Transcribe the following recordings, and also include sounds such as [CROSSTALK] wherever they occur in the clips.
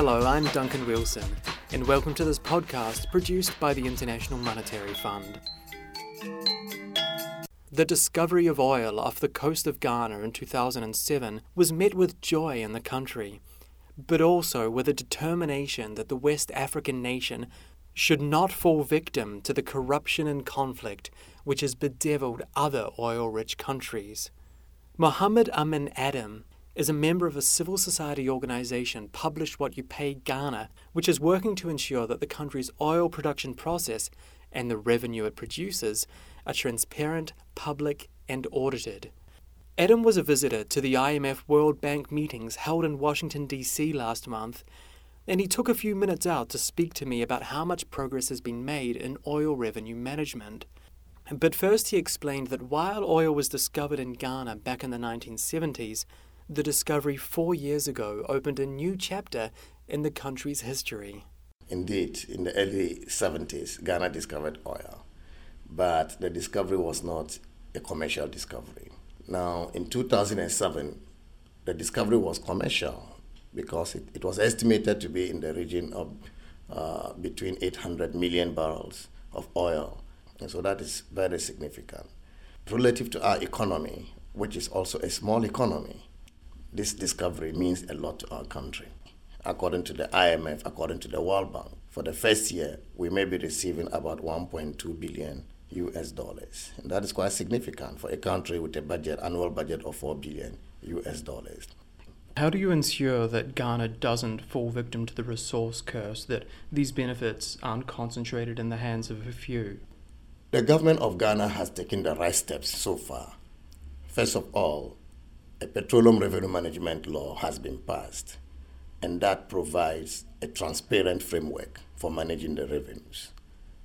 Hello, I'm Duncan Wilson, and welcome to this podcast produced by the International Monetary Fund. The discovery of oil off the coast of Ghana in 2007 was met with joy in the country, but also with a determination that the West African nation should not fall victim to the corruption and conflict which has bedeviled other oil rich countries. Mohammed Amin Adam is a member of a civil society organization, Publish What You Pay Ghana, which is working to ensure that the country's oil production process and the revenue it produces are transparent, public, and audited. Adam was a visitor to the IMF World Bank meetings held in Washington, D.C. last month, and he took a few minutes out to speak to me about how much progress has been made in oil revenue management. But first, he explained that while oil was discovered in Ghana back in the 1970s, the discovery four years ago opened a new chapter in the country's history. Indeed, in the early 70s, Ghana discovered oil, but the discovery was not a commercial discovery. Now, in 2007, the discovery was commercial because it, it was estimated to be in the region of uh, between 800 million barrels of oil. And so that is very significant. Relative to our economy, which is also a small economy, this discovery means a lot to our country. According to the IMF, according to the World Bank, for the first year, we may be receiving about 1.2 billion US dollars. And that is quite significant for a country with a budget, annual budget of 4 billion US dollars. How do you ensure that Ghana doesn't fall victim to the resource curse, that these benefits aren't concentrated in the hands of a few? The government of Ghana has taken the right steps so far. First of all, a petroleum revenue management law has been passed, and that provides a transparent framework for managing the revenues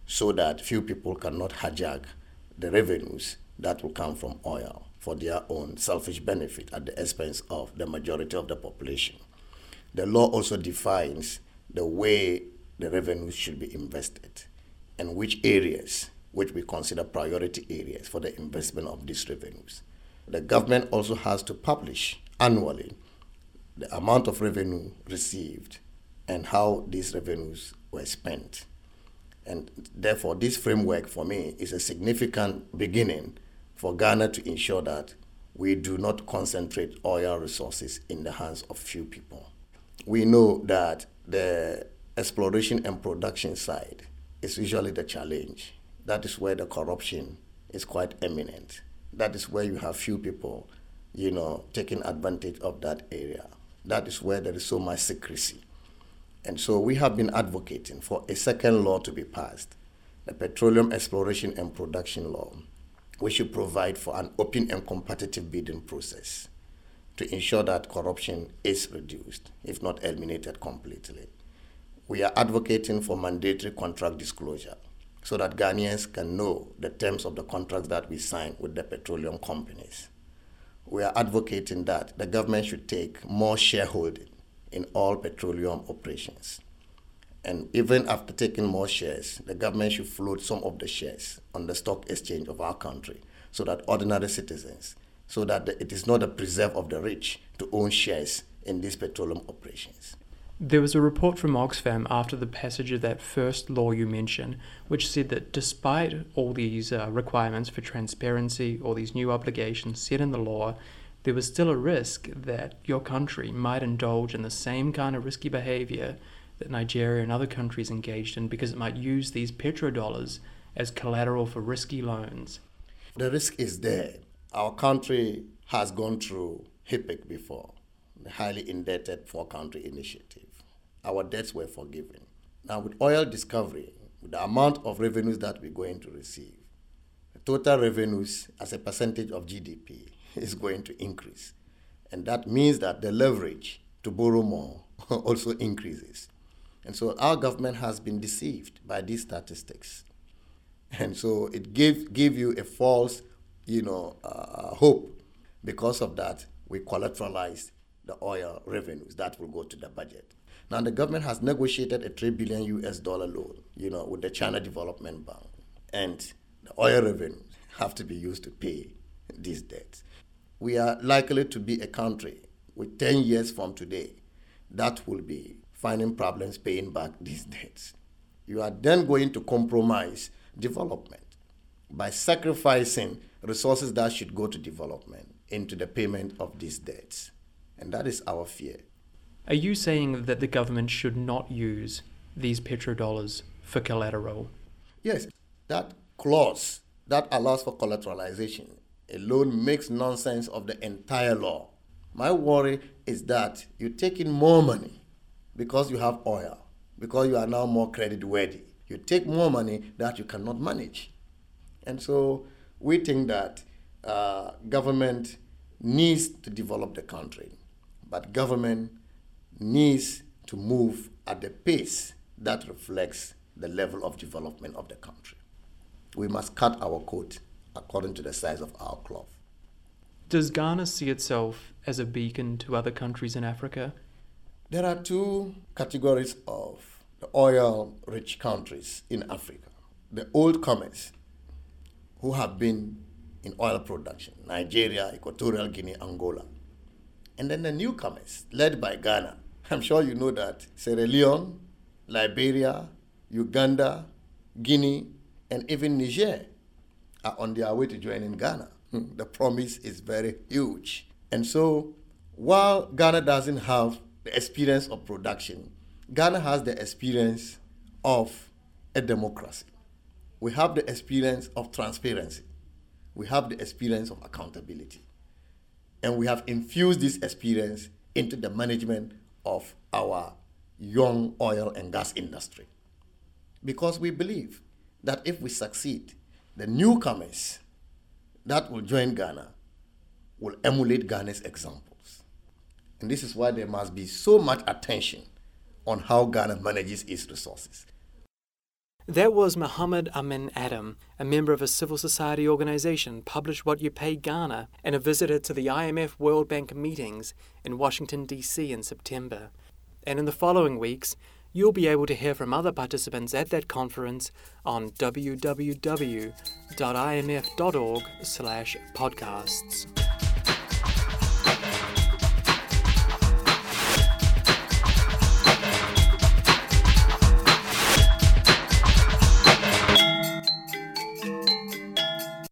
so that few people cannot hijack the revenues that will come from oil for their own selfish benefit at the expense of the majority of the population. The law also defines the way the revenues should be invested and which areas which we consider priority areas for the investment of these revenues. The government also has to publish annually the amount of revenue received and how these revenues were spent. And therefore, this framework for me is a significant beginning for Ghana to ensure that we do not concentrate oil resources in the hands of few people. We know that the exploration and production side is usually the challenge. That is where the corruption is quite eminent that is where you have few people, you know, taking advantage of that area. That is where there is so much secrecy. And so we have been advocating for a second law to be passed, the Petroleum Exploration and Production Law, which should provide for an open and competitive bidding process to ensure that corruption is reduced, if not eliminated completely. We are advocating for mandatory contract disclosure so that Ghanaians can know the terms of the contracts that we sign with the petroleum companies. We are advocating that the government should take more shareholding in all petroleum operations. And even after taking more shares, the government should float some of the shares on the stock exchange of our country so that ordinary citizens, so that it is not a preserve of the rich to own shares in these petroleum operations. There was a report from Oxfam after the passage of that first law you mentioned, which said that despite all these uh, requirements for transparency, all these new obligations set in the law, there was still a risk that your country might indulge in the same kind of risky behavior that Nigeria and other countries engaged in because it might use these petrodollars as collateral for risky loans. The risk is there. Our country has gone through HIPC before, highly indebted poor country initiative our debts were forgiven. Now, with oil discovery, with the amount of revenues that we're going to receive, total revenues as a percentage of GDP [LAUGHS] is going to increase. And that means that the leverage to borrow more [LAUGHS] also increases. And so our government has been deceived by these statistics. And so it gives give you a false, you know, uh, hope. Because of that, we collateralize the oil revenues that will go to the budget. Now the government has negotiated a three billion US dollar loan, you know, with the China Development Bank, and the oil revenues have to be used to pay these debts. We are likely to be a country with 10 years from today that will be finding problems paying back these debts. You are then going to compromise development by sacrificing resources that should go to development into the payment of these debts. And that is our fear. Are you saying that the government should not use these petrodollars for collateral? Yes, that clause that allows for collateralization alone makes nonsense of the entire law. My worry is that you take in more money because you have oil, because you are now more credit worthy. You take more money that you cannot manage. And so we think that uh, government needs to develop the country, but government needs to move at the pace that reflects the level of development of the country. We must cut our coat according to the size of our cloth. Does Ghana see itself as a beacon to other countries in Africa? There are two categories of the oil rich countries in Africa the old comers who have been in oil production Nigeria, Equatorial Guinea, Angola. And then the newcomers, led by Ghana. I'm sure you know that Sierra Leone, Liberia, Uganda, Guinea, and even Niger are on their way to joining Ghana. Hmm, the promise is very huge. And so, while Ghana doesn't have the experience of production, Ghana has the experience of a democracy. We have the experience of transparency. We have the experience of accountability. And we have infused this experience into the management of our young oil and gas industry. Because we believe that if we succeed, the newcomers that will join Ghana will emulate Ghana's examples. And this is why there must be so much attention on how Ghana manages its resources. That was Mohammed Amin Adam, a member of a civil society organization, Publish What You Pay Ghana, and a visitor to the IMF World Bank meetings in Washington, D.C. in September. And in the following weeks, you'll be able to hear from other participants at that conference on www.imf.org/podcasts.